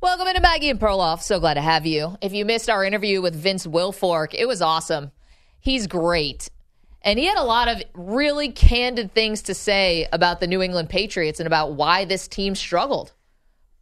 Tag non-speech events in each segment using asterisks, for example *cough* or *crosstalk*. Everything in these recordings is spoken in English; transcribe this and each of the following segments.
Welcome into Maggie and Perloff. So glad to have you. If you missed our interview with Vince Wilfork, it was awesome. He's great. And he had a lot of really candid things to say about the New England Patriots and about why this team struggled.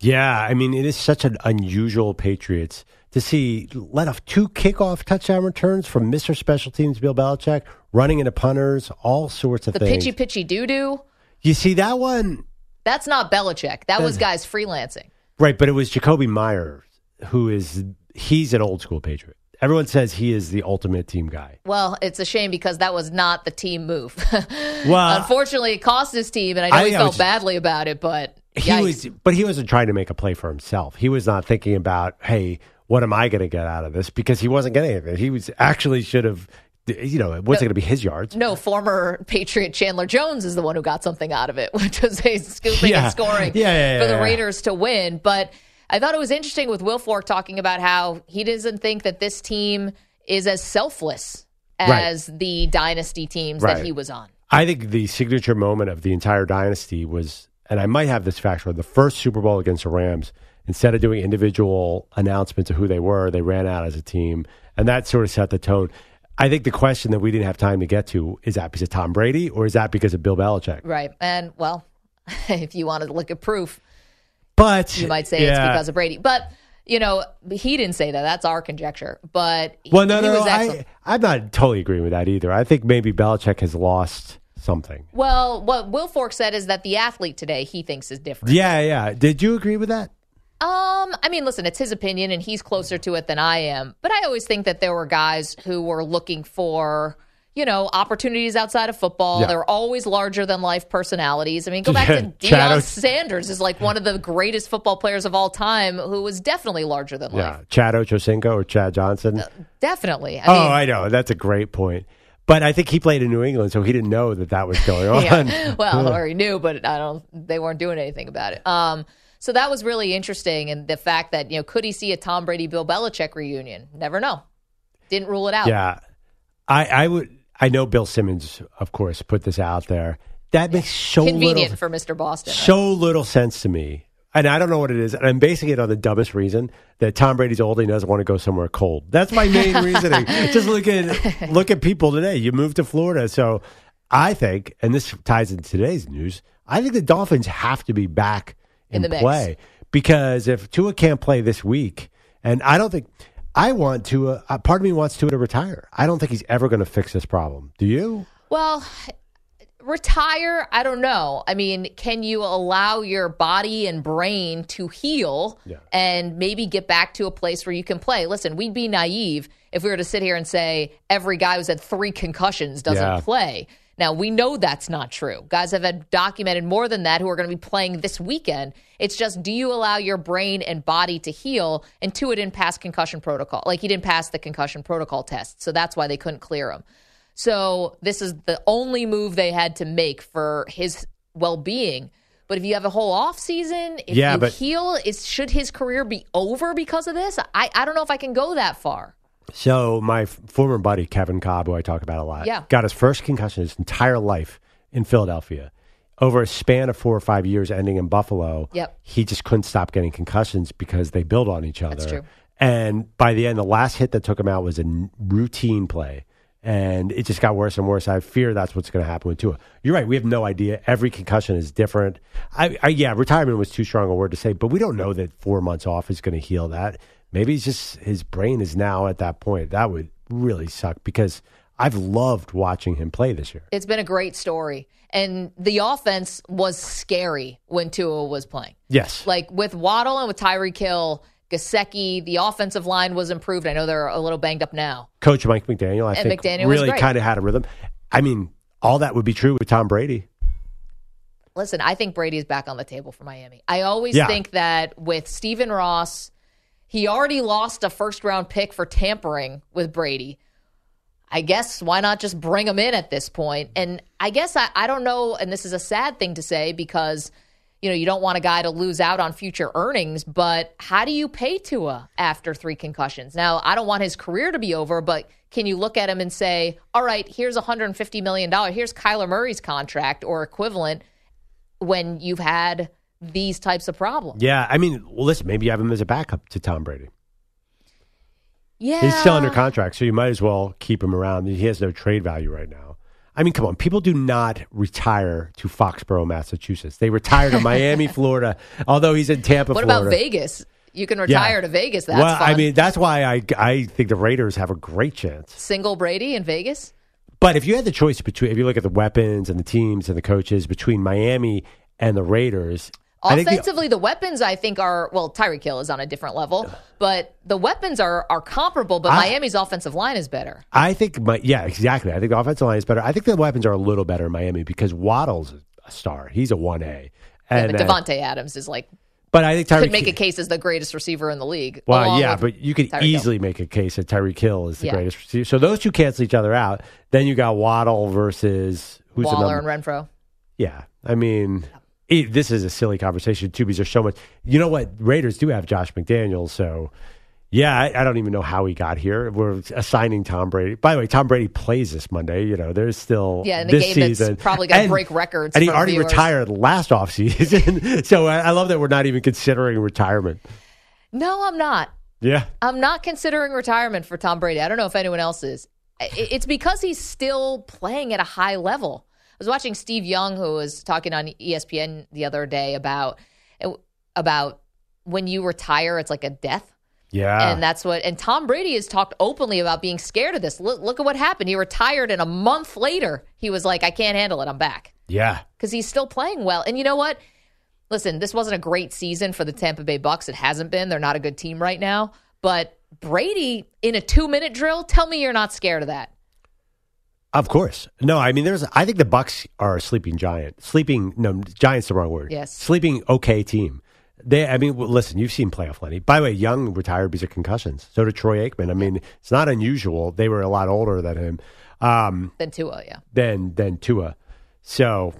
Yeah, I mean, it is such an unusual Patriots to see let off two kickoff touchdown returns from Mr. Special Teams Bill Belichick, running into punters, all sorts of The things. pitchy pitchy doo doo. You see that one, That's not Belichick. That was guys freelancing. Right? But it was Jakobi Meyers, who is he's an old school Patriot. Everyone says he is the ultimate team guy. Well, it's a shame because that was not the team move. *laughs* Well, Unfortunately, it cost his team, and I know I he felt was- badly about it, but he yikes. was, but he wasn't trying to make a play for himself. He was not thinking about, hey, what am I going to get out of this? Because he wasn't getting anything. He was actually should have, you know, it wasn't going to be his yards. No, former Patriot Chandler Jones is the one who got something out of it, *laughs* which was a scooping Yeah. and scoring Yeah, yeah, for the. Raiders to win. But I thought it was interesting with Wilfork talking about how he doesn't think that this team is as selfless Right. as the dynasty teams Right. that he was on. I think the signature moment of the entire dynasty was, and I might have this factual, the first Super Bowl against the Rams. Instead of doing individual announcements of who they were, they ran out as a team, and that sort of set the tone. I think the question that we didn't have time to get to is that because of Tom Brady or is that because of Bill Belichick? Right. And, well, *laughs* if you wanted to look at proof, But you might say it's because of Brady. But, you know, he didn't say that. That's our conjecture. But he, Well, no, no. I, I'm not totally agreeing with that either. I think maybe Belichick has lost something. Well, what Wilfork said is that the athlete today he thinks is different. Yeah, yeah. Did you agree with that? Um, I mean, listen, it's his opinion and he's closer to it than I am. But I always think that there were guys who were looking for, you know, opportunities outside of football. Yeah. They were always larger than life personalities. I mean, go back Yeah, to *laughs* Deion Sanders is like one of the greatest football players of all time who was definitely larger than Yeah. life. Chad Ochocinco or Chad Johnson? Definitely. I oh, mean, I know. That's a great point. But I think he played in New England, so he didn't know that that was going *laughs* on. Yeah. Well, or he *laughs* knew, but I don't. They weren't doing anything about it. Um, so that was really interesting, and the fact that you know, could he see a Tom Brady Bill Belichick reunion? Never know. Didn't rule it out. Yeah. I, I would. I know Bill Simmons, of course, put this out there. That makes so Convenient little, for Mr. Boston. right? so little sense to me. And I don't know what it is. And I'm basing it on the dumbest reason that Tom Brady's old and he doesn't want to go somewhere cold. That's my main *laughs* reasoning. Just look at look at people today. You moved to Florida, so I think, and this ties into today's news. I think the Dolphins have to be back in, the mix. play because if Tua can't play this week, and I don't think I want Tua. Uh, part of me wants Tua to retire. I don't think he's ever going to fix this problem. Do you? Well, retire, I don't know. I mean, can you allow your body and brain to heal Yeah. and maybe get back to a place where you can play? Listen, we'd be naive if we were to sit here and say every guy who's had three concussions doesn't Yeah. play. Now, we know that's not true. Guys have had documented more than that who are going to be playing this weekend. It's just do you allow your brain and body to heal? And Tua didn't pass concussion protocol. Like he didn't pass the concussion protocol test. So that's why they couldn't clear him. So this is the only move they had to make for his well-being. But if you have a whole off season, if Yeah, you but- heal, is should his career be over because of this? I, I don't know if I can go that far. So my former buddy Kevin Kolb, who I talk about a lot, Yeah. got his first concussion his entire life in Philadelphia. Over a span of four or five years, ending in Buffalo, Yep. he just couldn't stop getting concussions because they build on each other. That's true. And by the end, the last hit that took him out was a n- routine play, and it just got worse and worse. I fear that's what's going to happen with Tua. You're right; we have no idea. Every concussion is different. I, I yeah, retirement was too strong a word to say, but we don't know that four months off is going to heal that. Maybe it's just his brain is now at that point. That would really suck because I've loved watching him play this year. It's been a great story. And the offense was scary when Tua was playing. Yes, Like with Waddle and with Tyreek Hill, Gesicki, the offensive line was improved. I know they're a little banged up now. Coach Mike McDaniel, I And think, McDaniel really kind of had a rhythm. I mean, all that would be true with Tom Brady. Listen, I think Brady is back on the table for Miami. I always Yeah. think that with Stephen Ross, he already lost a first round pick for tampering with Brady. I guess why not just bring him in at this point? And I guess I, I don't know, and this is a sad thing to say because you know you don't want a guy to lose out on future earnings, but how do you pay Tua after three concussions? Now I don't want his career to be over, but can you look at him and say, all right, here's 150 million dollars, here's Kyler Murray's contract or equivalent when you've had these types of problems. Yeah, I mean, well, listen, maybe you have him as a backup to Tom Brady. Yeah. He's still under contract, so you might as well keep him around. He has no trade value right now. I mean, come on, people do not retire to Foxborough, Massachusetts. They retire to *laughs* Miami, Florida. Although he's in Tampa, What Florida. about Vegas? You can retire to Vegas. That's well, fun. I mean, that's why I I think the Raiders have a great chance. Single Brady in Vegas? But if you had the choice between, if you look at the weapons and the teams and the coaches between Miami and the Raiders, Think the- Offensively, the, weapons I think are well. Tyreek Hill is on a different level, but the weapons are are comparable. But I- Miami's offensive line is better. I think my yeah, exactly. I think the offensive line is better. I think the weapons are a little better in Miami because Waddle's a star. He's a one A. Yeah, And but uh, Adams is like but I think Tyreek could make a case as the greatest receiver in the league. Well, yeah, but you could Tyreek Hill. easily make a case that Tyreek Hill is the Yeah. greatest receiver. So those two cancel each other out. Then you got Waddle versus who's Waller and Renfrow. Yeah, I mean, it, this is a silly conversation too because there's so much. You know what? Raiders do have Josh McDaniels, so yeah, I, I don't even know how he got here. We're assigning Tom Brady. By the way, Tom Brady plays this Monday. You know, there's still Yeah, in a this game that's season. probably gonna break records And he already viewers. retired last offseason. *laughs* so I, I love that we're not even considering retirement. No, I'm not. Yeah. I'm not considering retirement for Tom Brady. I don't know if anyone else is. It's because he's still playing at a high level. I was watching Steve Young, who was talking on ESPN the other day about about when you retire, it's like a death. Yeah. and that's what and Tom Brady has talked openly about being scared of this. Look, look at what happened. He retired and a month later he was like I can't handle it. I'm back. yeah. Cuz he's still playing well. And you know what? Listen, this wasn't a great season for the Tampa Bay Bucks. It hasn't been. They're not a good team right now, but Brady in a 2-minute drill, tell me you're not scared of that. Of course. No, I mean, there's. I think the Bucks are a sleeping giant. Sleeping. No, giant's the wrong word. Yes. Sleeping. Okay, team. They. I mean, listen. You've seen playoff Lenny. By the way, Young retired because of concussions. So did Troy Aikman. I mean, it's not unusual. They were a lot older than him. Um, Then Tua, yeah. than than Tua. So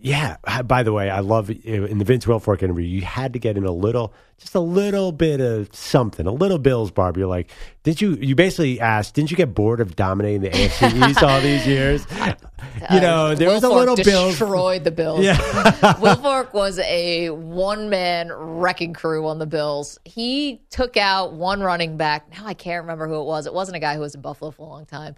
yeah. By the way, I love in the Vince Wilfork interview. You had to get in a little, just a little bit of something, a little Bills, Barb. You're like, did you? You basically asked, didn't you get bored of dominating the AFC *laughs* East all these years? Uh, you know, there was a little Bills. destroyed the Bills. Yeah. *laughs* Wilfork was a one man wrecking crew on the Bills. He took out one running back. Now I can't remember who it was. It wasn't a guy who was in Buffalo for a long time.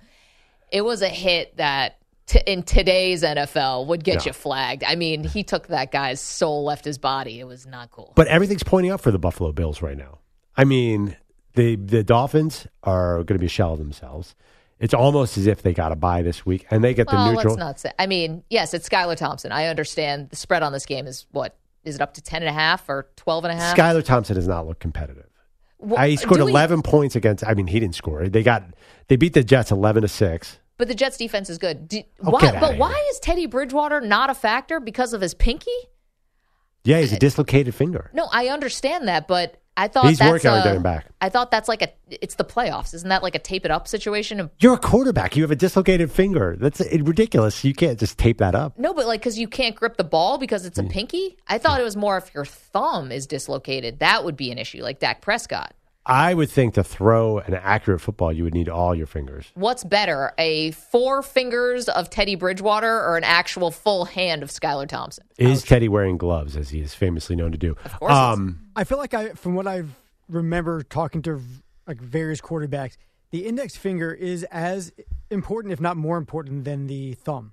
It was a hit that t- in today's NFL would get Yeah. you flagged. I mean, he took that guy's soul left his body. It was not cool. But everything's pointing up for the Buffalo Bills right now. I mean, the the Dolphins are going to be a shell of themselves. It's almost as if they got a bye this week, and they get the well, neutral. let's not say. I mean, yes, it's Skylar Thompson. I understand the spread on this game is what? Is it up to 10 and a half or 12 and a half? Skylar Thompson does not look competitive. Well, he scored do we- 11 points against. I mean, he didn't score. They got they beat the Jets 11 to six. But the Jets defense is good. Do, Oh, why, but why is Teddy Bridgewater not a factor because of his pinky? Yeah, he's a dislocated finger. No, I understand that, but I thought He's that's working on getting back. I thought that's like a it's the playoffs. Isn't that like a tape it up situation? You're a quarterback. You have a dislocated finger. That's ridiculous. You can't just tape that up. No, but like because you can't grip the ball because it's a mm. pinky. I thought it was more if your thumb is dislocated, that would be an issue, like Dak Prescott. I would think to throw an accurate football, you would need all your fingers. What's better, a four fingers of Teddy Bridgewater or an actual full hand of Skylar Thompson? Is Teddy wearing gloves, as he is famously known to do? Of course. Um, I feel like I, from what I remember talking to like various quarterbacks, the index finger is as important, if not more important, than the thumb.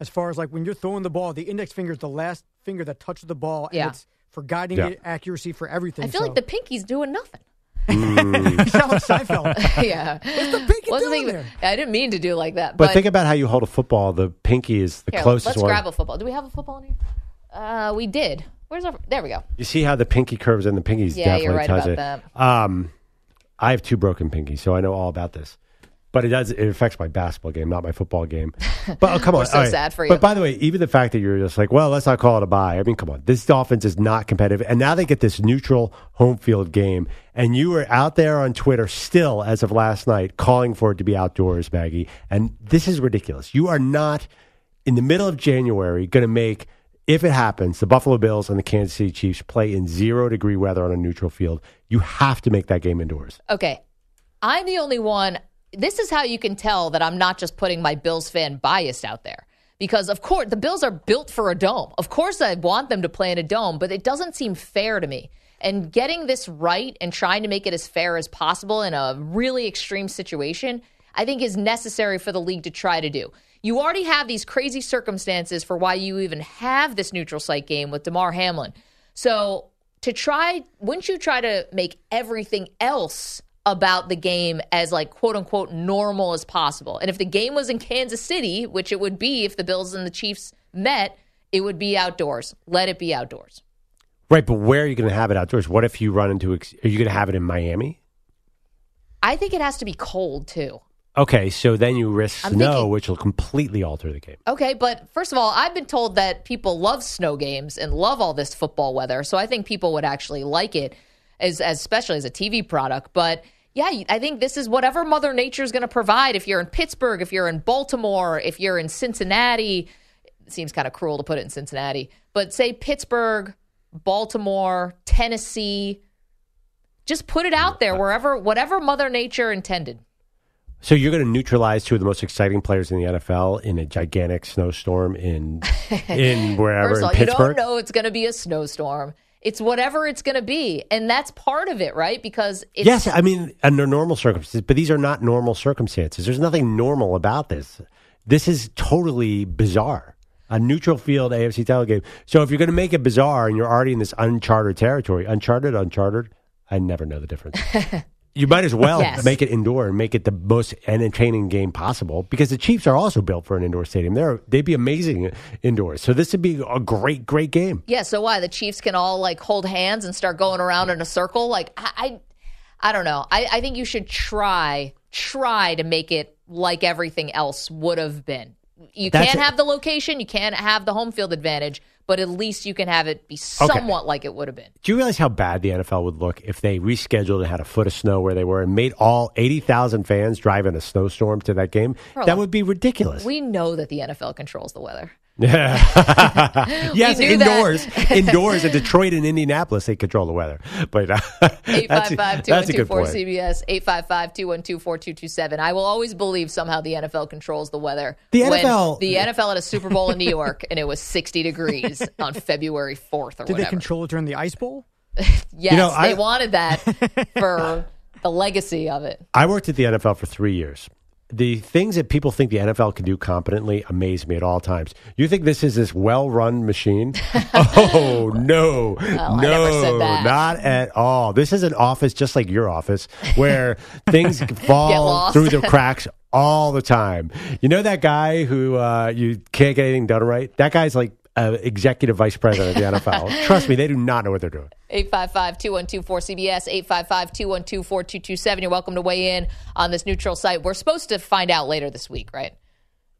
As far as like when you're throwing the ball, the index finger is the last finger that touches the ball, and Yeah. it's for guiding Yeah. it, accuracy for everything. I feel so. like the pinky's doing nothing. You sound like Seinfeld. *laughs* yeah. What's the pinky Wasn't doing thinking- there? I didn't mean to do like that. but, But, think about how you hold a football. The pinky is the here, closest let's one. grab a football. Do we have a football in here? Uh, we did. Where's our? There we go. You see how the pinky curves and the pinkies Yeah, definitely you're right touch about it. Um, I have two broken pinkies, so I know all about this. But it does it affects my basketball game, not my football game. But oh, come *laughs* on, so right. sad for you. But by the way, even the fact that you're just like, well, let's not call it a bye. I mean, come on, this offense is not competitive, and now they get this neutral home field game, and you were out there on Twitter still, as of last night, calling for it to be outdoors, Maggie, and this is ridiculous. You are not in the middle of January going to make. If it happens, the Buffalo Bills and the Kansas City Chiefs play in zero degree weather on a neutral field. You have to make that game indoors. Okay, I'm the only one. This is how you can tell that I'm not just putting my Bills fan bias out there Because, of course, the Bills are built for a dome. Of course, I want them to play in a dome, but it doesn't seem fair to me. And getting this right and trying to make it as fair as possible in a really extreme situation, I think is necessary for the league to try to do. You already have these crazy circumstances for why you even have this neutral site game with Damar Hamlin. So to try, wouldn't you try to make everything else about the game as like quote unquote normal as possible? And if the game was in Kansas City, which it would be if the Bills and the Chiefs met, it would be outdoors. Let it be outdoors. Right, but where are you going to have it outdoors? What if you run into? Are you going to have it in Miami? I think it has to be cold too. Okay, so then you risk I'm snow, thinking- which will completely alter the game. Okay, but first of all, I've been told that people love snow games and love all this football weather, so I think people would actually like it, as, as especially as a TV product. But yeah, I think this is whatever Mother Nature is going to provide. If you're in Pittsburgh, if you're in Baltimore, if you're in Cincinnati, it seems kind of cruel to put it in Cincinnati, but say Pittsburgh, Baltimore, Tennessee, just put it out there wherever, whatever Mother Nature intended. So you're going to neutralize two of the most exciting players in the NFL in a gigantic snowstorm in in *laughs* wherever First of all, in you don't Pittsburgh. know it's going to be a snowstorm. It's whatever it's going to be, and that's part of it, right? Because it's, Yes, I mean under normal circumstances, but these are not normal circumstances. There's nothing normal about this. This is totally bizarre. A neutral field AFC title game. So if you're going to make it bizarre and you're already in this uncharted territory, uncharted, uncharted, I never know the difference. *laughs* you might as well Yes. make it indoor and make it the most entertaining game possible because the Chiefs are also built for an indoor stadium. They're they'd be amazing indoors. So this would be a great, great game. yeah. So why the Chiefs can all like hold hands and start going around in a circle? Like I, I, I don't know. I, I think you should try try to make it like everything else would have been. You That's can't it. have the location, you can't have the home field advantage, but at least you can have it be somewhat like it would have been. Do you realize how bad the NFL would look if they rescheduled and had a foot of snow where they were and made all 80,000 fans drive in a snowstorm to that game? that would be ridiculous. We know that the NFL controls the weather. *laughs* yes, we knew that. indoors. *laughs* indoors in Detroit and Indianapolis, they control the weather. But uh, *laughs* 855 that's a good 2124 point. CBS, 855 212 4227. I will always believe somehow the NFL controls the weather. The When NFL the NFL had a Super Bowl in New York and it was 60 degrees on February 4th or Did they control it during the Ice Bowl? yes, know, I- they wanted that for the legacy of it. I worked at the NFL for three years. The things that people think the NFL can do competently amaze me at all times. You think this is this well-run machine? *laughs* oh no, I no, never said that. not at all. This is an office just like your office, where *laughs* things fall through the cracks all the time. You know that guy who uh, you can't get anything done right? That guy's like uh, executive vice president of the NFL. *laughs* Trust me, they do not know what they're doing. 855 212 4CBS, 855 212 4227. You're welcome to weigh in on this neutral site. We're supposed to find out later this week, right?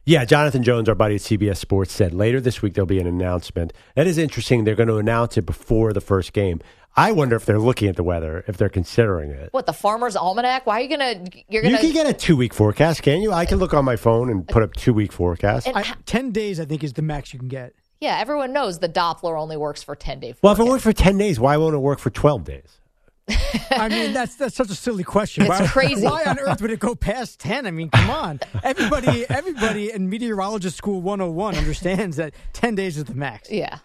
Yeah, Jonathan Jones, our buddy at CBS Sports, said later this week there'll be an announcement. That is interesting. They're going to announce it before the first game. I wonder if they're looking at the weather, if they're considering it. What, the Farmer's Almanac? Why are you going to. You're going You can get a two week forecast, can you? I can look on my phone and put up two week forecast. And- I, Ten days, I think, is the max you can get. Yeah, everyone knows the Doppler only works for 10 days. Well, if it worked for 10 days, why won't it work for 12 days? *laughs* I mean, that's that's such a silly question. It's why, crazy. Why on earth would it go past ten? I mean, come on. *laughs* Everybody, everybody in meteorologist school 101 understands that ten days is the max. Yeah.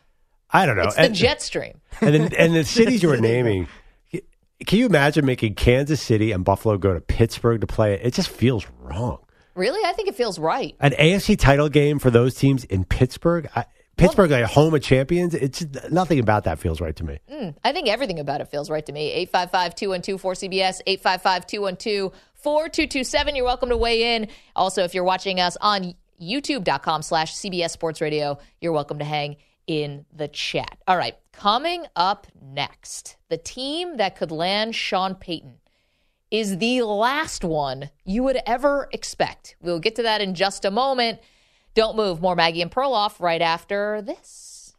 I don't know. It's the jet stream. and, then, and the *laughs* cities you were naming, can you imagine making Kansas City and Buffalo go to Pittsburgh to play it? It just feels wrong. Really? I think it feels right. An AFC title game for those teams in Pittsburgh? I, Pittsburgh, like home of champions. It's nothing about that feels right to me. Hmm, I think everything about it feels right to me. 855 212 4CBS, 855 212 4227. You're welcome to weigh in. Also, if you're watching us on youtube.com slash CBS Sports Radio, you're welcome to hang in the chat. All right, coming up next, the team that could land Sean Payton is the last one you would ever expect. We'll get to that in just a moment. Don't move. More Maggie and Perloff right after this.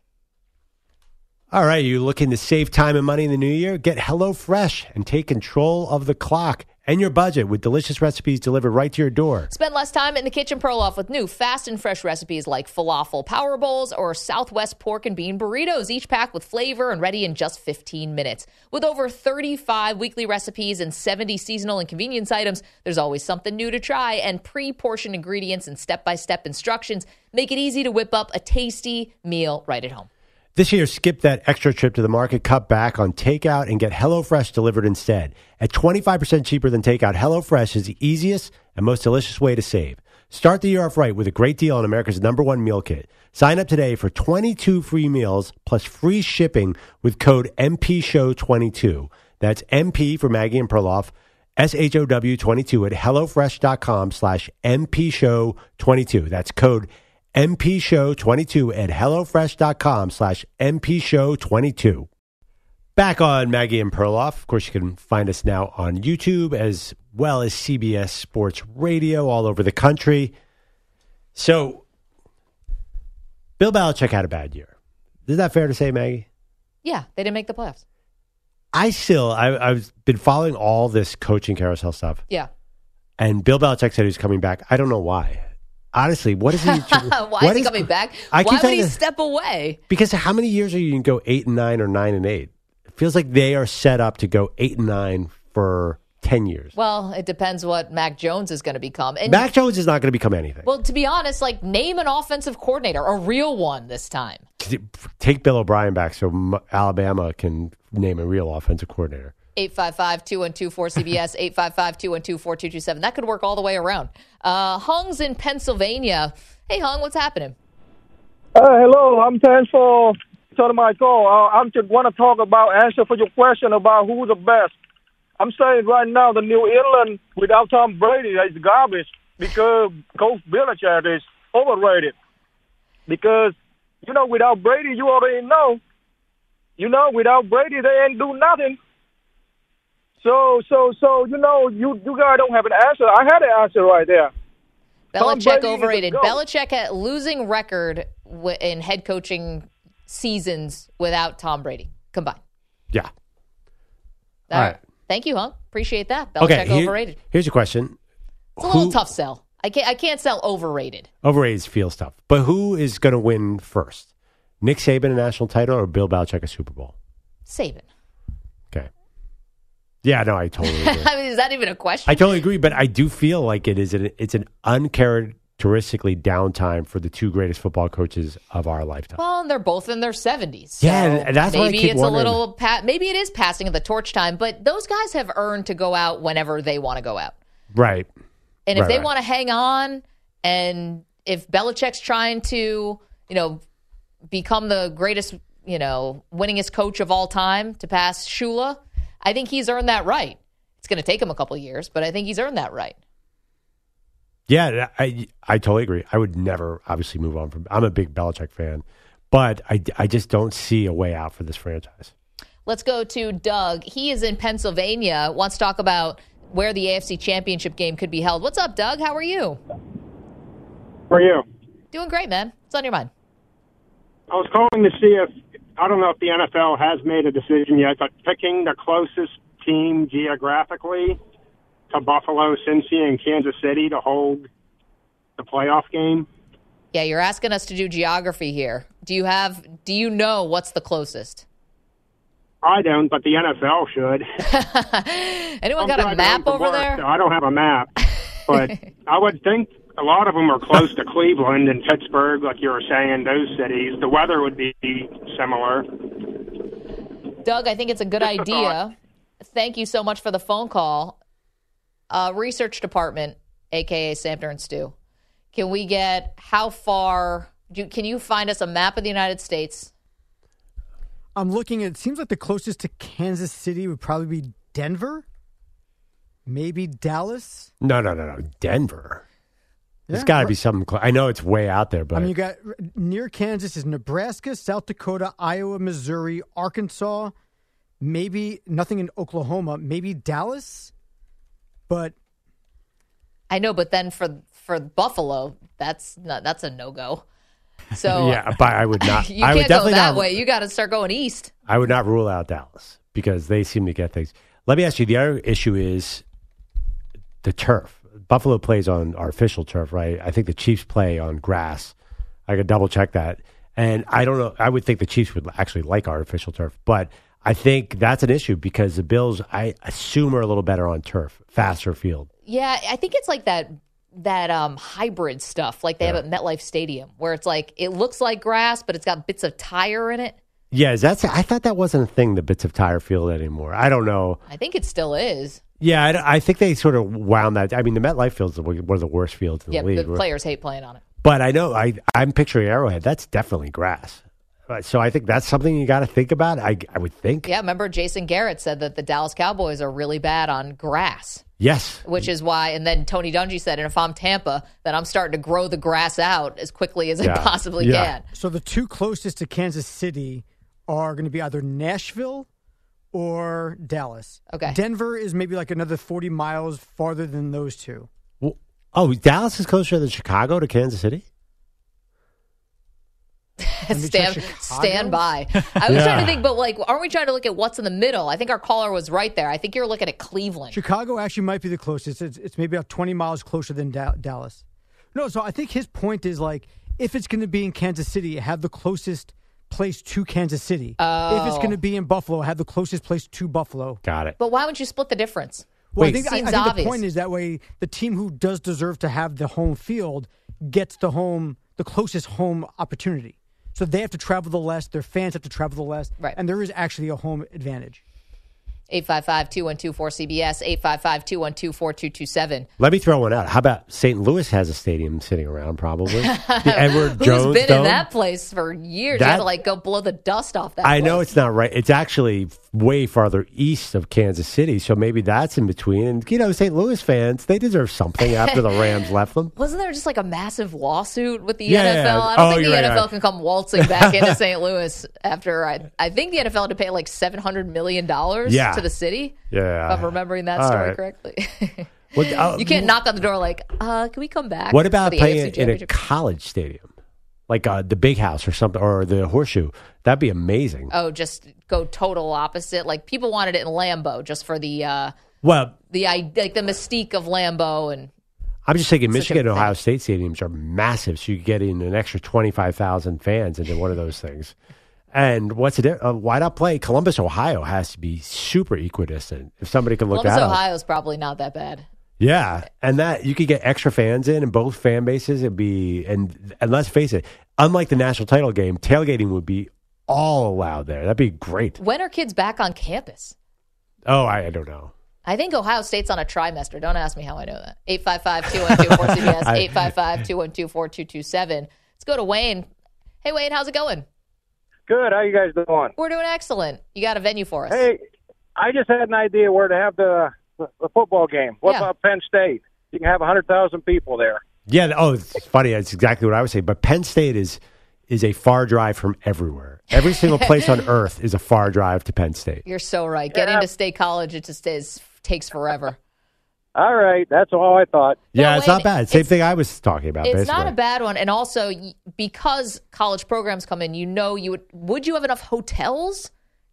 All right, you looking to save time and money in the new year? Get HelloFresh and take control of the clock. And your budget with delicious recipes delivered right to your door. Spend less time in the kitchen Perloff with new fast and fresh recipes like falafel power bowls or Southwest pork and bean burritos, each packed with flavor and ready in just 15 minutes. With over 35 weekly recipes and 70 seasonal and convenience items, there's always something new to try, and pre portioned ingredients and step by step instructions make it easy to whip up a tasty meal right at home. This year, skip that extra trip to the market, cut back on takeout, and get HelloFresh delivered instead. At 25% cheaper than takeout, HelloFresh is the easiest and most delicious way to save. Start the year off right with a great deal on America's number one meal kit. Sign up today for 22 free meals plus free shipping with code MPSHOW22. That's MP for Maggie and Perloff, S-H-O-W 22 at HelloFresh.com slash MPSHOW22. That's code MPShow22 at HelloFresh.com slash MPShow22. Back on Maggie and Perloff. Of course, you can find us now on YouTube as well as CBS Sports Radio all over the country. So, Bill Belichick had a bad year. Is that fair to say, Maggie? Yeah, they didn't make the playoffs. I still, I, I've been following all this coaching carousel stuff, Yeah. and Bill Belichick said he was coming back. I don't know why. Honestly, *laughs* what is he? Why is he coming back? I Why would he step away? Because how many years are you going to go eight and nine or nine and eight? It feels like they are set up to go eight and nine for ten years. Well, it depends what Mac Jones is going to become. And Mac Jones is not going to become anything. well, to be honest, like name an offensive coordinator, a real one this time. Take Bill O'Brien back so Alabama can name a real offensive coordinator. 855-212-4CBS, 855-212-4227. That could work all the way around. Uh, Hung's in Pennsylvania. Hey, Hung, what's happening? Uh, hello, I'm thanks for taking my call. Uh, I just want to talk about answer for your question about who's the best. I'm saying right now the New England without Tom Brady is garbage because Coach Belichick is overrated. Because you know without Brady you already know, you know without Brady they ain't do nothing. So so so you know you you guys don't have an answer. I had an answer right there. Tom Belichick Brady is a overrated. goat. Belichick had losing record w- in head coaching seasons without Tom Brady combined. Yeah. All All right. right. Thank you, Hung. Appreciate that. Belichick Okay. here- overrated. here's your question. It's a little Who- tough sell. I can't. I can't sell overrated. Overrated feels tough, but who is going to win first? Nick Saban a national title or Bill Belichick a Super Bowl? Saban. Yeah, no, I totally *laughs* agree. I mean, is that even a question? I totally agree, but I do feel like it is an it's an uncharacteristically downtime for the two greatest football coaches of our lifetime. well, and they're both in their seventies. Yeah, and that's maybe it's wondering. a little. Pa- maybe it is passing of the torch time. But those guys have earned to go out whenever they want to go out. Right. And if Right, they right. want to hang on, and if Belichick's trying to, you know, become the greatest, you know, winningest coach of all time to pass Shula, I think he's earned that right. It's going to take him a couple of years, but I think he's earned that right. Yeah, I I totally agree. I would never obviously move on from. I'm a big Belichick fan, but I I just don't see a way out for this franchise. Let's go to Doug. He is in Pennsylvania. Wants to talk about where the AFC Championship game could be held. What's up, Doug? How are you? For you. Doing great, man. What's on your mind? I was calling to see if I don't know if the NFL has made a decision yet, but picking the closest team geographically to Buffalo, Cincy, and Kansas City to hold the playoff game. Yeah, you're asking us to do geography here. Do you have? Do you know what's the closest? I don't, but the NFL should. *laughs* Anyone I'm got a map over work, there? so I don't have a map, but *laughs* I would think a lot of them are close to Cleveland and Pittsburgh, like you were saying. Those cities, the weather would be similar. Doug, I think it's a good Just a idea. Thank you so much for the phone call. Uh, research department, aka Samter and Stew. Can we get how far? Do, can you find us a map of the United States? I'm looking. It seems like the closest to Kansas City would probably be Denver, maybe Dallas. No, no, no, no. Denver. There's Yeah, got to right. be something. Cl- I know it's way out there, but I mean, you got near Kansas is Nebraska, South Dakota, Iowa, Missouri, Arkansas. Maybe nothing in Oklahoma. Maybe Dallas, but I know, but then for for Buffalo, that's not, that's a no go. So *laughs* yeah, but I would not. *laughs* you I would can't go definitely that not, way. You got to start going east. I would not rule out Dallas because they seem to get things. Let me ask you. The other issue is the turf. Buffalo plays on artificial turf, right? I think the Chiefs play on grass. I could double check that. And I don't know. I would think the Chiefs would actually like artificial turf, but I think that's an issue because the Bills, I assume, are a little better on turf, faster field. Yeah, I think it's like that that um hybrid stuff like they have at MetLife Stadium where it's like it looks like grass but it's got bits of tire in it. Yeah, is that? I thought that wasn't a thing. The bits of tire field anymore. I don't know. I think it still is. Yeah, I, I think they sort of wound that. I mean, the MetLife field is one of the worst fields in Yeah, the league. the players hate playing on it. But I know I I'm picturing Arrowhead. That's definitely grass. Uh, So I think that's something you got to think about. I I would think. Yeah, remember Jason Garrett said that the Dallas Cowboys are really bad on grass, Yes. which is why. And then Tony Dungy said, "And if I'm Tampa, then I'm starting to grow the grass out as quickly as I possibly Yeah. can." So the two closest to Kansas City are going to be either Nashville or Dallas. Okay. Denver is maybe like another 40 miles farther than those two. Well, oh, Dallas is closer than Chicago to Kansas City. me *laughs* stand, stand by. I was Yeah. trying to think, but like, aren't we trying to look at what's in the middle? I think our caller was right there. I think you're looking at Cleveland. Chicago actually might be the closest. It's, it's maybe about 20 miles closer than Da- Dallas. No, so I think his point is like if it's going to be in Kansas City, have the closest place to Kansas City. If it's going to oh. be in Buffalo, have the closest place to Buffalo. Got it. But why would you split the difference? Well, I Wait. think, I, I think obvious. the point is that way the team who does deserve to have the home field gets the home, the closest home opportunity. So they have to travel the less. Their fans have to travel the less. Right. And there is actually a home advantage. 855-212-4CBS, 855-212-4227. Let me throw one out. How about St. Louis has a stadium sitting around? Probably *laughs* the Edward Who's Jones been Dome. in that place for years? you That- have to like go blow the dust off that I know it's not right. It's actually way farther east of Kansas City, so maybe that's in between. And you know, St. Louis fans, they deserve something after the Rams *laughs* left them. Wasn't there just like a massive lawsuit with the Yeah, NFL? yeah. I don't Oh, think the right, NFL right. can come waltzing back into *laughs* St. Louis after I, I think the NFL had to pay like seven hundred million dollars Yeah. To the city. Yeah. If I'm remembering that All story right. correctly. *laughs* Well, uh, you can't knock on the door like, uh, can we come back? What about playing in a college stadium, like uh, the Big House or something, or the Horseshoe? That'd be amazing. Oh, just go total opposite. Like people wanted it in Lambeau just for the uh, well, the like the mystique of Lambeau and I'm just thinking Michigan and. Ohio State stadiums are massive, so you get in an extra 25,000 fans into one of those things. *laughs* And what's it? Uh, why not play Columbus, Ohio? Has to be super equidistant. If somebody can look Columbus, that up, Ohio's probably not that bad. yeah, and that you could get extra fans in, and both fan bases would be. And and let's face it, unlike the national title game, tailgating would be all allowed there. That'd be great. When are kids back on campus? Oh, I, I don't know. I think Ohio State's on a trimester. Don't ask me how I know that. 855-212-4CBS, 855-212-4227. *laughs* Let's go to Wayne. Hey, Wayne, how's it going? Good. How are you guys doing? We're doing excellent. You got a venue for us. Hey, I just had an idea where to have the the football game. What Yeah. about Penn State? You can have a hundred thousand people there. Yeah. Oh, it's funny. That's exactly what I was saying. But Penn State is is a far drive from everywhere. Every single place on *laughs* earth is a far drive to Penn State. You're so right. Getting to state college, it just is takes forever. All right, that's all I thought. Yeah, No, it's not bad. Same thing I was talking about. It's basically. not a bad one, and also because college programs come in, you know, you would would you have enough hotels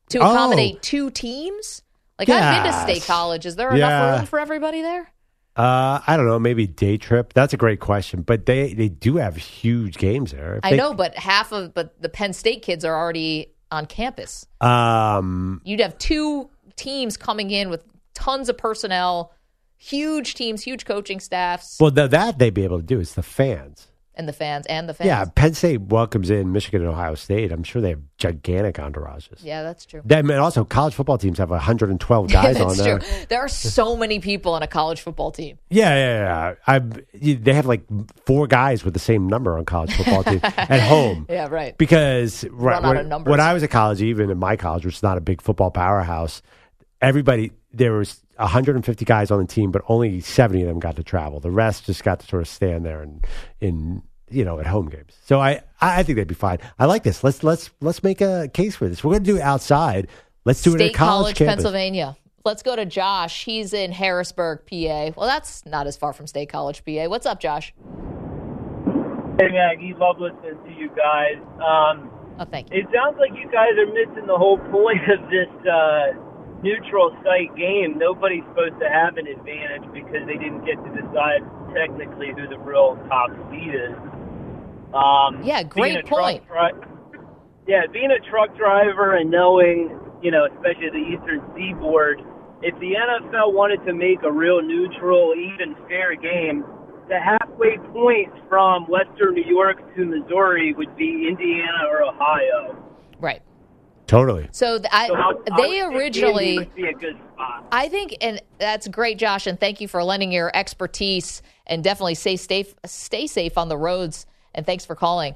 to Oh. accommodate two teams? Like I've been to state college. Is there Yeah. enough room for everybody there? Uh, I don't know. Maybe day trip. That's a great question. But they they do have huge games there. If I they- know, but half of but the Penn State kids are already on campus. Um, You'd have two teams coming in with tons of personnel, huge teams, huge coaching staffs, well, th- that they'd be able to do. It's the fans. and the fans and the fans. Yeah, Penn State welcomes in Michigan and Ohio State. I'm sure they have gigantic entourages. yeah, that's true. Then and also college football teams have 112 *laughs* guys on that's there. true. There are so many people on a college football team. Yeah, yeah, yeah. I they have like four guys with the same number on college football team *laughs* at home. Yeah, right. Because right, when, when I was at college, even in my college, which is not a big football powerhouse, everybody there was 150 guys on the team, but only 70 of them got to travel. The rest just got to sort of stand there and in you know at home games. So I I think they'd be fine. I like this. Let's let's let's make a case for this. We're going to do it outside. Let's do it State at a college, College. Pennsylvania. Let's go to Josh. He's in Harrisburg, PA. Well, that's not as far from State College, PA. What's up, Josh? Hey Maggie, love listening to you guys. Um, Oh, thank you. it sounds like you guys are missing the whole point of this uh, neutral site game, nobody's supposed to have an advantage because they didn't get to decide technically who the real top seed is. Um, Yeah, great point. dri- yeah, being a truck driver and knowing, you know, especially the Eastern Seaboard, if the NFL wanted to make a real neutral, even fair game, the halfway point from Western New York to Missouri would be Indiana or Ohio. Right. Totally. So th- I, So I- I they would originally. Indy would be a good spot. I think, and that's great, Josh, and thank you for lending your expertise and definitely stay safe, stay safe on the roads. And thanks for calling.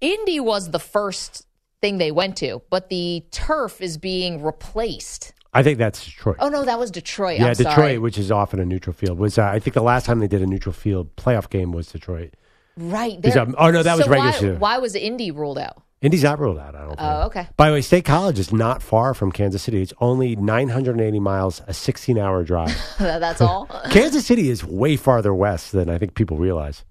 Indy was the first thing they went to, but the turf is being replaced. I think that's Detroit. Oh no, that was Detroit. yeah, I'm Detroit, sorry. which is often a neutral field, was uh, I think the last time they did a neutral field playoff game was Detroit. Right. Is there- that- oh, no, that was so regular why, why was Indy ruled out? Indy's not ruled out. I don't. Oh, think. okay. By the way, State College is not far from Kansas City. It's only 980 miles, a 16-hour drive. *laughs* That's all. *laughs* Kansas City is way farther west than I think people realize.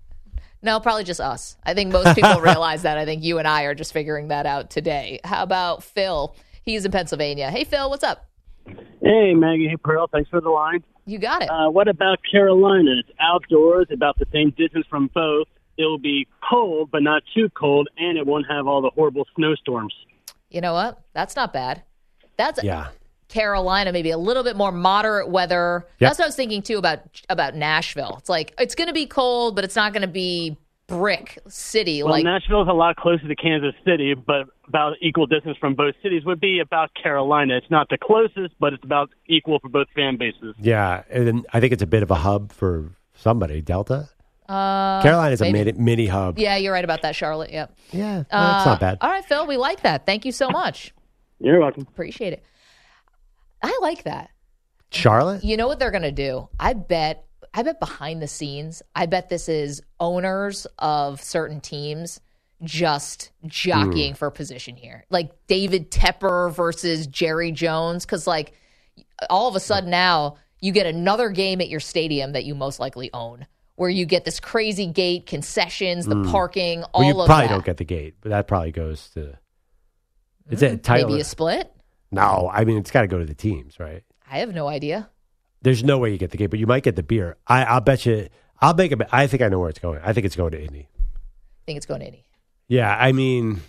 No, probably just us. I think most people *laughs* realize that. I think you and I are just figuring that out today. How about Phil? He's in Pennsylvania. Hey, Phil, what's up? Hey, Maggie. Hey, Pearl. Thanks for the line. You got it. Uh, what about Carolina? It's outdoors, about the same distance from both. It will be cold, but not too cold, and it won't have all the horrible snowstorms. you know what? That's not bad. That's Yeah. Carolina, maybe a little bit more moderate weather. Yep. That's what I was thinking too about about Nashville. It's like it's going to be cold, but it's not going to be brick city. Well, like Nashville's a lot closer to Kansas City, but about equal distance from both cities would be about Carolina. It's not the closest, but it's about equal for both fan bases. Yeah, and then I think it's a bit of a hub for somebody. Delta. Uh, Carolina's a maybe. mini, mini hub. yeah, you're right about that, Charlotte. Yep. Yeah, that's Uh, not bad. All right, Phil, we like that. Thank you so *laughs* much. You're welcome. Appreciate it. I like that. Charlotte. You know what they're going to do? I bet I bet behind the scenes, I bet this is owners of certain teams just jockeying for position here. Like David Tepper versus Jerry Jones cuz like all of a sudden now you get another game at your stadium that you most likely own where you get this crazy gate, concessions, the hmm. parking, all Well, you of probably that. don't get the gate, but that probably goes to. Is mm-hmm. it title? Maybe a split? no, I mean it's got to go to the teams, right? I have no idea. There's no way you get the gate, but you might get the beer. I, I'll bet you. I'll make a bet. I think I know where it's going. I think it's going to Indy. I think it's going to Indy. Yeah, I mean,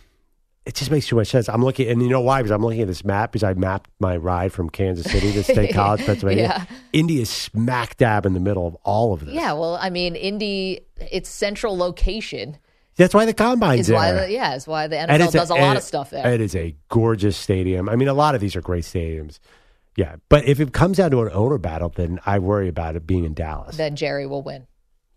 it just makes too much sense. I'm looking, and you know why? Because I'm looking at this map because I mapped my ride from Kansas City to State *laughs* College, Pennsylvania. Yeah. Indy is smack dab in the middle of all of this. Yeah, well, I mean, Indy, its central location That's why the combine's is there. why, the, yeah, is why the NFL it's does a, lot and of stuff there. It is a gorgeous stadium. I mean, a lot of these are great stadiums. Yeah, but if it comes down to an owner battle, then I worry about it being in Dallas. then Jerry will win.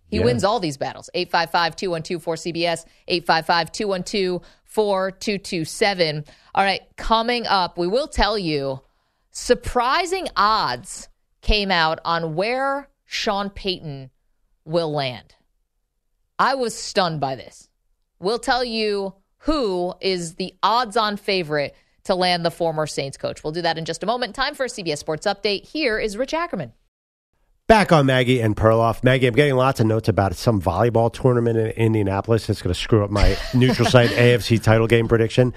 He Yeah. wins all these battles. 855 212 4CBS, 855 212 4227. All right, coming up, we will tell you surprising odds came out on where Sean Payton will land. I was stunned by this. We'll tell you who is the odds on favorite to land the former Saints coach. We'll do that in just a moment. Time for a CBS Sports Update. Here is Rich Ackerman. Back on Maggie and Perloff. Maggie, I'm getting lots of notes about some volleyball tournament in Indianapolis. that's going to screw up my *laughs* neutral site AFC title game prediction.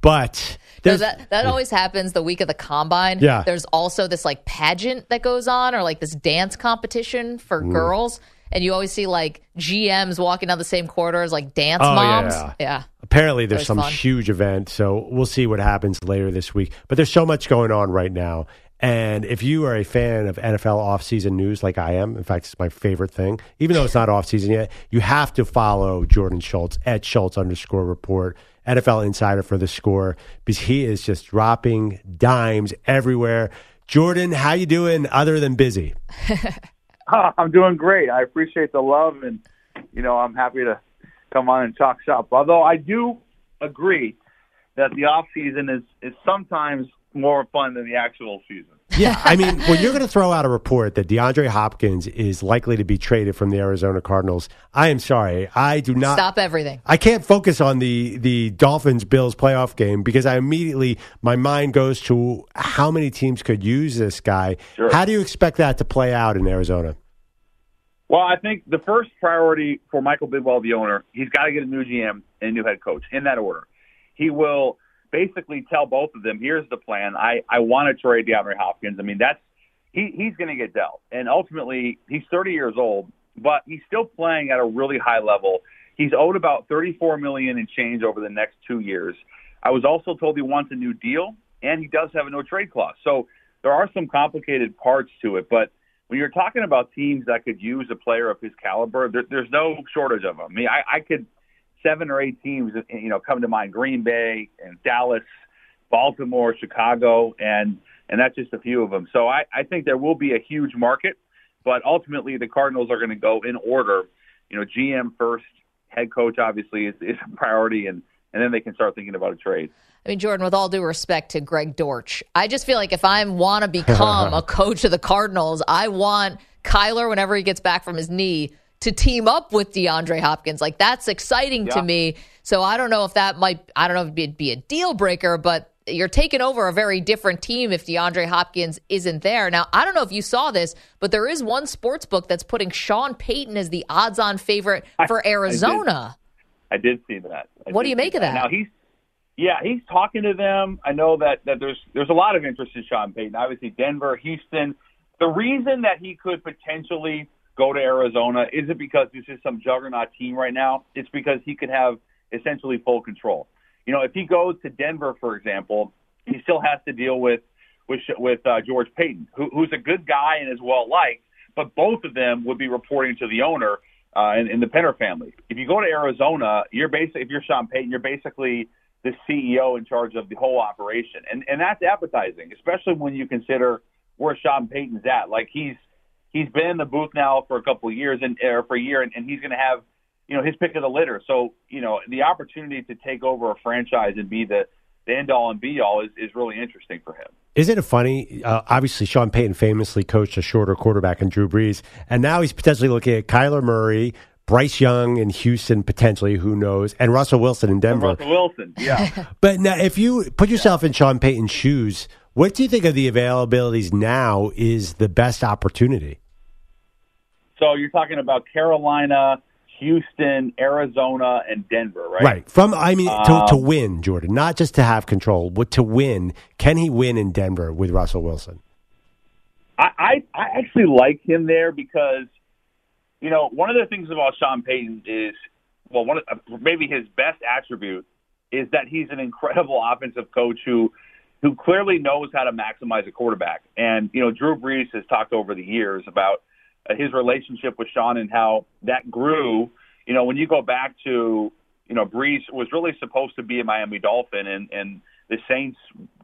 But No, that that always happens the week of the combine. Yeah. There's also this like pageant that goes on or like this dance competition for Mm. girls. And you always see like GMs walking down the same corridors like dance Oh, moms. yeah. Yeah. apparently there's some fun. huge event. So we'll see what happens later this week. But there's so much going on right now. And if you are a fan of NFL offseason news like I am, in fact, it's my favorite thing, even though it's not offseason yet, you have to follow Jordan Schultz at Schultz underscore report, NFL insider for the score, because he is just dropping dimes everywhere. Jordan, how you doing other than busy? *laughs* Oh, I'm doing great. I appreciate the love, and you know, I'm happy to come on and talk shop. Although I do agree that the off season is is sometimes more fun than the actual season. Yeah, *laughs* I mean, when you're going to throw out a report that DeAndre Hopkins is likely to be traded from the Arizona Cardinals, I am sorry. I do not Stop everything. I can't focus on the the Dolphins Bills playoff game because I immediately my mind goes to how many teams could use this guy. Sure. How do you expect that to play out in Arizona? Well, I think the first priority for Michael Bidwill, the owner, he's got to get a new GM and a new head coach in that order. He will basically tell both of them, here's the plan. I, I want to trade DeAndre Hopkins. I mean, that's he, he's going to get dealt. And ultimately, he's 30 years old, but he's still playing at a really high level. He's owed about 34 million in change over the next two years. I was also told he wants a new deal, and he does have a no trade clause. So there are some complicated parts to it, but when you're talking about teams that could use a player of his caliber, there, there's no shortage of them. I mean, I, I could seven or eight teams, you know, come to mind: Green Bay and Dallas, Baltimore, Chicago, and and that's just a few of them. So I, I think there will be a huge market, but ultimately the Cardinals are going to go in order. You know, GM first, head coach obviously is, is a priority, and and then they can start thinking about a trade. I mean, Jordan, with all due respect to Greg Dortch, I just feel like if I want to become *laughs* a coach of the Cardinals, I want Kyler, whenever he gets back from his knee, to team up with DeAndre Hopkins. Like, that's exciting Yeah. to me. So I don't know if that might, I don't know if it'd be a deal breaker, but you're taking over a very different team if DeAndre Hopkins isn't there. Now, I don't know if you saw this, but there is one sports book that's putting Sean Payton as the odds on favorite for Arizona. I did see that. I What do you make of that? Now he's, yeah, he's talking to them. I know that that there's there's a lot of interest in Sean Payton. Obviously, Denver, Houston. The reason that he could potentially go to Arizona Is it because this is some juggernaut team right now. It's because he could have essentially full control. You know, if he goes to Denver, for example, he still has to deal with with with uh, George Paton, who, who's a good guy and is well liked, but both of them would be reporting to the owner uh, in, in the Penner family. If you go to Arizona, you're basically if you're Sean Payton, you're basically the CEO in charge of the whole operation, and and that's appetizing, especially when you consider where Sean Payton's at. Like he's he's been in the booth now for a couple of years and or for a year, and, and he's going to have you know his pick of the litter. So you know the opportunity to take over a franchise and be the the end all and be all is, is really interesting for him. Isn't it funny? Uh, obviously, Sean Payton famously coached a shorter quarterback in Drew Brees, and now he's potentially looking at Kyler Murray, Bryce Young in Houston, potentially, who knows, and Russell Wilson in Denver. Russell Wilson, yeah. *laughs* But now, if you put yourself in Sean Payton's shoes, what do you think of the availabilities now is the best opportunity? so you're talking about Carolina, Houston, Arizona, and Denver, right? Right. From, I mean, to, to Um, win, Jordan, not just to have control, but to win. Can he win in Denver with Russell Wilson? I, I, I actually like him there because, you know, one of the things about Sean Payton is, well, one of, maybe his best attribute is that he's an incredible *laughs* offensive coach who, who clearly knows how to maximize a quarterback. And you know, Drew Brees has talked over the years about uh, his relationship with Sean and how that grew. You know, when you go back to, you know, Brees was really supposed to be a Miami Dolphin, and and the Saints,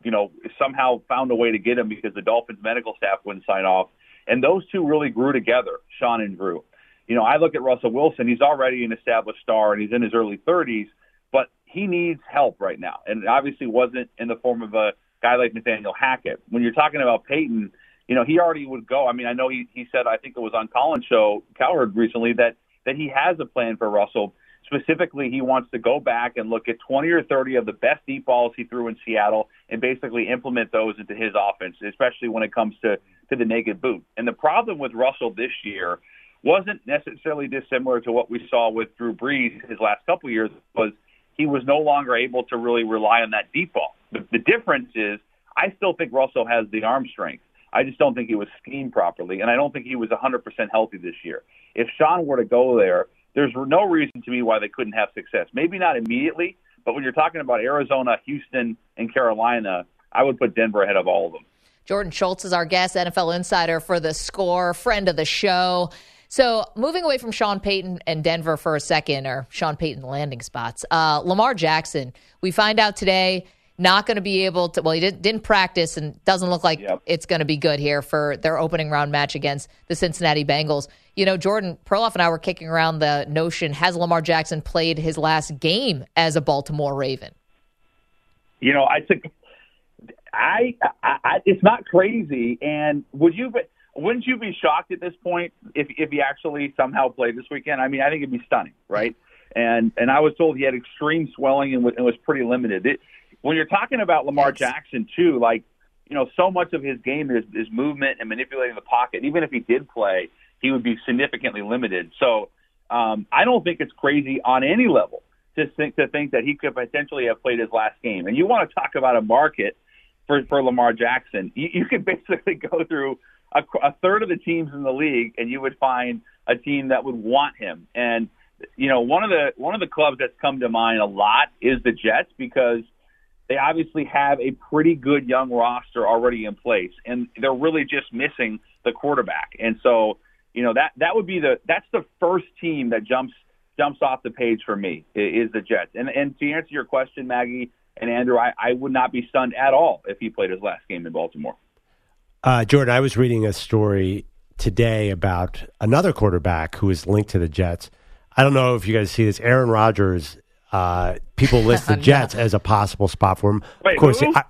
you know, somehow found a way to get him because the Dolphins medical staff wouldn't sign off, and those two really grew together, Sean and Drew. You know, I look at Russell Wilson; he's already an established star, and he's in his early 30s, but he needs help right now, and it obviously wasn't in the form of a guy like Nathaniel Hackett. When you're talking about Payton, you know, he already would go. I mean, I know he he said, I think it was on Colin's show, Cowherd recently, that that he has a plan for Russell. Specifically, he wants to go back and look at 20 or 30 of the best deep balls he threw in Seattle and basically implement those into his offense, especially when it comes to to the naked boot. And the problem with Russell this year wasn't necessarily dissimilar to what we saw with Drew Brees his last couple years was he was no longer able to really rely on that deep ball. The, the difference is I still think Russell has the arm strength. I just don't think he was schemed properly, and I don't think he was 100% healthy this year. If Sean were to go there, there's no reason to me why they couldn't have success. Maybe not immediately, but when you're talking about Arizona, Houston, and Carolina, I would put Denver ahead of all of them. Jordan Schultz is our guest, NFL insider for the score, friend of the show. So, moving away from Sean Payton and Denver for a second, or Sean Payton landing spots, uh, Lamar Jackson, we find out today not going to be able to, well, he didn't, didn't practice and doesn't look like Yep. it's going to be good here for their opening round match against the Cincinnati Bengals. You know, Jordan Perloff and I were kicking around the notion has Lamar Jackson played his last game as a Baltimore Raven? You know, I took. I, I, I it's not crazy. And would you? Wouldn't you be shocked at this point if if he actually somehow played this weekend? I mean, I think it'd be stunning, right? And and I was told he had extreme swelling and was, and was pretty limited. It, when you're talking about Lamar Yes. Jackson too, like you know, so much of his game is, is movement and manipulating the pocket. Even if he did play, he would be significantly limited. So um, I don't think it's crazy on any level to think to think that he could potentially have played his last game. And you want to talk about a market for for Lamar Jackson? You, you could *laughs* basically go through a, a third of the teams in the league, and you would find a team that would want him. And you know, one of the one of the clubs that's come to mind a lot is the Jets because they obviously have a pretty good young roster already in place, and they're really just missing the quarterback. And so, you know, that that would be the that's the first team that jumps jumps off the page for me is the Jets. And and to answer your question, Maggie and Andrew, I, I would not be stunned at all if he played his last game in Baltimore. Uh, Jordan, I was reading a story today about another quarterback who is linked to the Jets. I don't know if you guys see this. Aaron Rodgers. Uh, people list the *laughs* Jets as a possible spot for him. Wait, of course, who? I-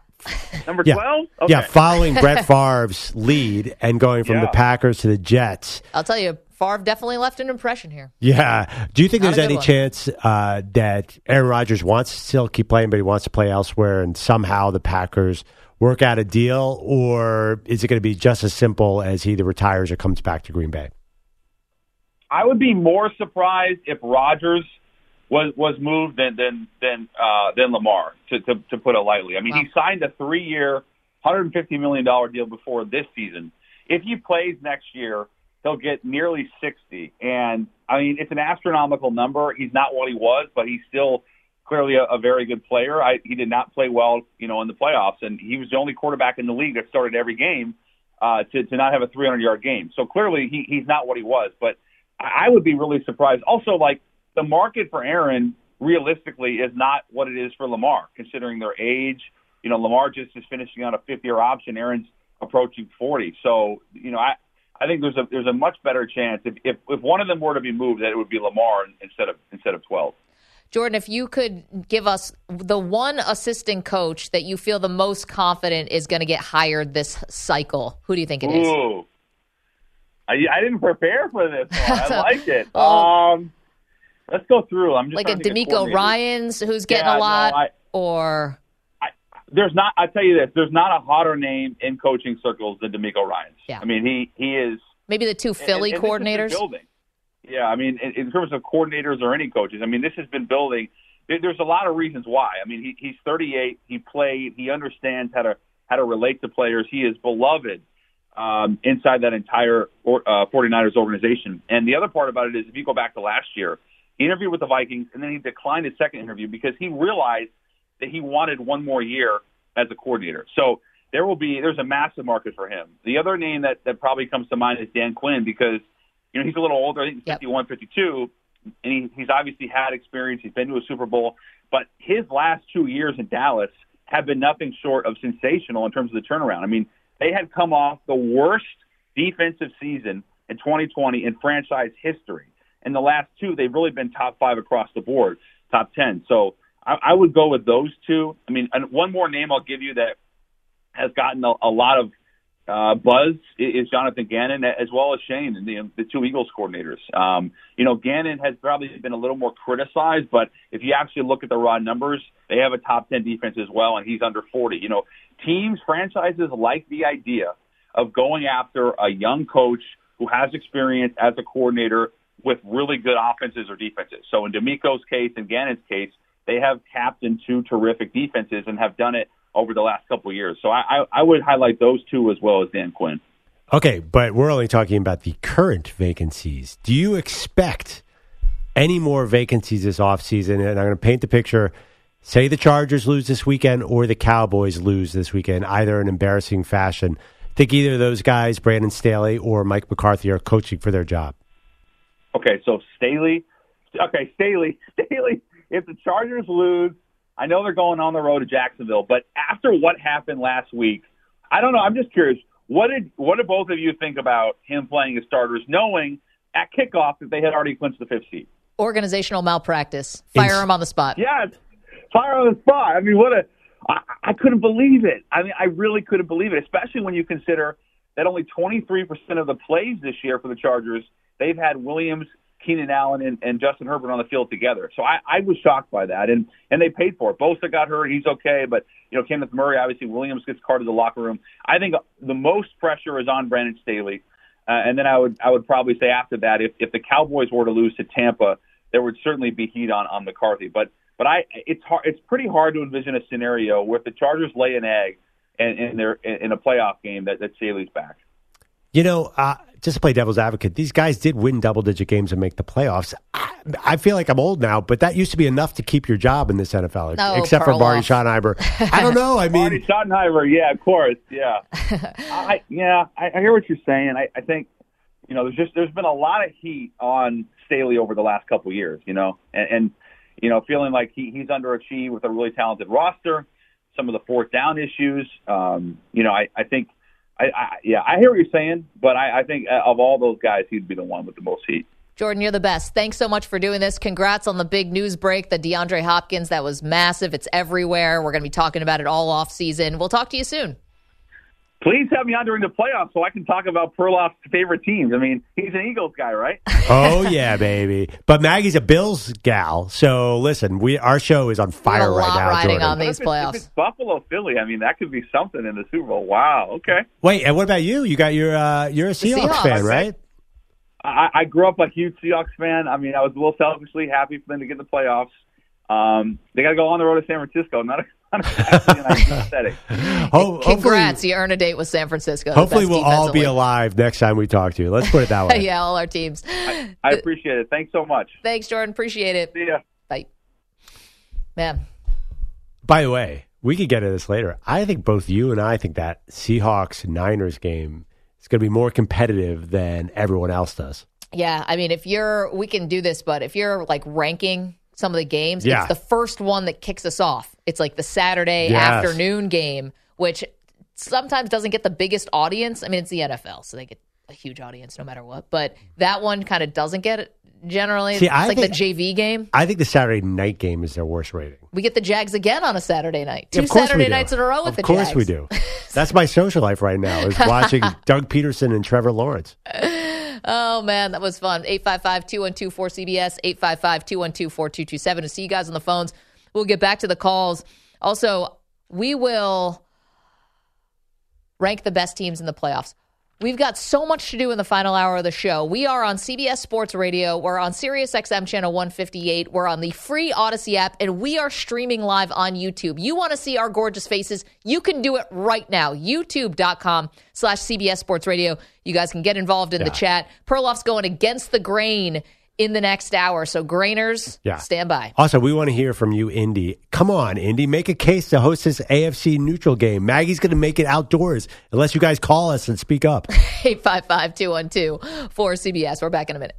Number yeah, twelve. yeah, following *laughs* Brett Favre's lead and going from the Packers to the Jets. I'll tell you, Favre definitely left an impression here. Yeah. Do you think Not there's any one. chance uh, that Aaron Rodgers wants to still keep playing, but he wants to play elsewhere, and somehow the Packers work out a deal, or is it going to be just as simple as he either retires or comes back to Green Bay? I would be more surprised if Rodgers was was moved than than than uh, than Lamar. To, to to put it lightly, I mean he signed a three year, hundred and fifty million dollar deal before this season. If he plays next year, he'll get nearly sixty, and I mean it's an astronomical number. He's not what he was, but he's still clearly a, a very good player. I, he did not play well, you know, in the playoffs, and he was the only quarterback in the league that started every game uh, to to not have a 300 yard game. So clearly he he's not what he was, but I would be really surprised. Also, like the market for Aaron realistically is not what it is for Lamar, considering their age. You know, Lamar just is finishing on a fifth year option. Aaron's approaching 40. So, you know, I I think there's a there's a much better chance if if, if one of them were to be moved that it would be Lamar instead of instead of 12. Jordan, if you could give us the one assistant coach that you feel the most confident is going to get hired this cycle, who do you think it is? Ooh. I, I didn't prepare for this one. I *laughs* like it. Oh. Um, let's go through. I'm just Like a trying to think of D'Amico. Ryans who's getting Yeah, a no, lot, I- or there's not. I tell you this. There's not a hotter name in coaching circles than DeMeco Ryans. Yeah. I mean, he he is maybe the two Philly and- and this has been coordinators? building. Yeah, I mean, in, in terms of coordinators or any coaches, I mean, this has been building. There's a lot of reasons why. I mean, he, he's 38. He played. He understands how to how to relate to players. He is beloved um, inside that entire uh, 49ers organization. And the other part about it is, if you go back to last year, interviewed with the Vikings, and then he declined his second interview because he realized that he wanted one more year as a coordinator. So there will be there's a massive market for him. The other name that that probably comes to mind is Dan Quinn because you know he's a little older. I think he's Yep. 51, 52, and he, he's obviously had experience. He's been to a Super Bowl, but his last two years in Dallas have been nothing short of sensational in terms of the turnaround. I mean, they had come off the worst defensive season in 2020 in franchise history. In the last two, they've really been top five across the board, top 10. So I, I would go with those two. I mean, and one more name I'll give you that has gotten a, a lot of uh, buzz is Jonathan Gannon as well as Shane, and the, the two Eagles coordinators. Um, you know, Gannon has probably been a little more criticized, but if you actually look at the raw numbers, they have a top 10 defense as well, and he's under 40. You know, teams, franchises like the idea of going after a young coach who has experience as a coordinator with really good offenses or defenses. So in DeMeco's case and Gannon's case, they have captained two terrific defenses and have done it over the last couple years. So I, I, I would highlight those two as well as Dan Quinn. Okay, but we're only talking about the current vacancies. Do you expect any more vacancies this offseason? And I'm going to paint the picture. Say the Chargers lose this weekend or the Cowboys lose this weekend, either in embarrassing fashion. Think either of those guys, Brandon Staley or Mike McCarthy, are coaching for their job. Okay, so Staley. Okay, Staley. *laughs* Staley. If the Chargers lose, I know they're going on the road to Jacksonville, but after what happened last week, I don't know. I'm just curious. What did what did both of you think about him playing as starters, knowing at kickoff that they had already clinched the fifth seed? Organizational malpractice. Fire Ins- him on the spot. Yes, fire on the spot. I mean, what a! I, I couldn't believe it. I mean, I really couldn't believe it, especially when you consider that only 23% of the plays this year for the Chargers they've had Williams, Keenan Allen, and, and Justin Herbert on the field together. So I, I was shocked by that, and and they paid for it. Bosa got hurt; he's okay, but you know, Kenneth Murray, obviously Williams gets carted to the locker room. I think the most pressure is on Brandon Staley. Uh, and then I would I would probably say after that, if if the Cowboys were to lose to Tampa, there would certainly be heat on on McCarthy. But But I, it's hard. It's pretty hard to envision a scenario where if the Chargers lay an egg and in their in a playoff game that that Staley's back. You know, uh, just to play devil's advocate, these guys did win double digit games and make the playoffs. I, I feel like I'm old now, but that used to be enough to keep your job in this NFL, No, except for Barney Perloff. Schottenheimer. I don't know. I *laughs* mean, mean, Schottenheimer, yeah, of course, yeah. *laughs* I yeah, I, I hear what you're saying. I, I think you know there's just there's been a lot of heat on Staley over the last couple of years, you know, and, and you know feeling like he, he's underachieved with a really talented roster, some of the fourth down issues. Um, you know, I, I think. I, I, yeah, I hear what you're saying, but I, I think uh, of all those guys, he'd be the one with the most heat. Jordan, you're the best. Thanks so much for doing this. Congrats on the big news break, the DeAndre Hopkins. That was massive. It's everywhere. We're going to be talking about it all off season. We'll talk to you soon. Please have me on during the playoffs so I can talk about Perloff's favorite teams. I mean, he's an Eagles guy, right? *laughs* oh yeah, baby. But Maggie's a Bills gal, so listen, we our show is on fire a right now. riding Jordan. on these If it's, if playoffs. it's Buffalo, Philly, I mean, that could be something in the Super Bowl. Wow. Okay. Wait, and what about you? You got your uh, you're a Seahawks, Seahawks. fan, right? I, I grew up a huge Seahawks fan. I mean, I was a little selfishly happy for them to get in the playoffs. Um, they got to go on the road to San Francisco, not, a, not exactly an *laughs* ideal setting. Ho- Congrats. You earn a date with San Francisco. hopefully we'll all be league. alive next time we talk to you. Let's put it that *laughs* way. yeah, all our teams. I appreciate it. Thanks so much. Thanks, Jordan. Appreciate it. See ya. Bye. Man, By the way, we could get to this later. I think both you and I think that Seahawks Niners game is going to be more competitive than everyone else does. yeah. I mean, if you're, we can do this, but if you're like ranking some of the games, Yeah. it's the first one that kicks us off. It's like the Saturday Yes. afternoon game, which sometimes doesn't get the biggest audience. I mean, it's the NFL, so they get a huge audience no matter what. But that one kind of doesn't get it generally. See, it's I like think- the JV game. I think the Saturday night game is their worst rating. We get the Jags again on a Saturday night. Two Saturday nights in a row with of the Jags. Of course we do. That's my social life right now is *laughs* watching Doug Pederson and Trevor Lawrence. Oh man, that was fun. 855-212-4CBS, 855-212-4227 to see you guys on the phones. We'll get back to the calls. Also, we will rank the best teams in the playoffs. We've got so much to do in the final hour of the show. We are on CBS Sports Radio. We're on Sirius XM channel 158. We're on the free Audacy app, and we are streaming live on YouTube. You want to see our gorgeous faces? You can do it right now. YouTube.com slash CBS Sports Radio. You guys can get involved in the chat. Perloff's going against the grain in the next hour. So, Grainers, Yeah. stand by. Also, we want to hear from you, Indy. Come on, Indy, make a case to host this AFC neutral game. Maggie's going to make it outdoors unless you guys call us and speak up. *laughs* 855 212 4CBS. We're back in a minute.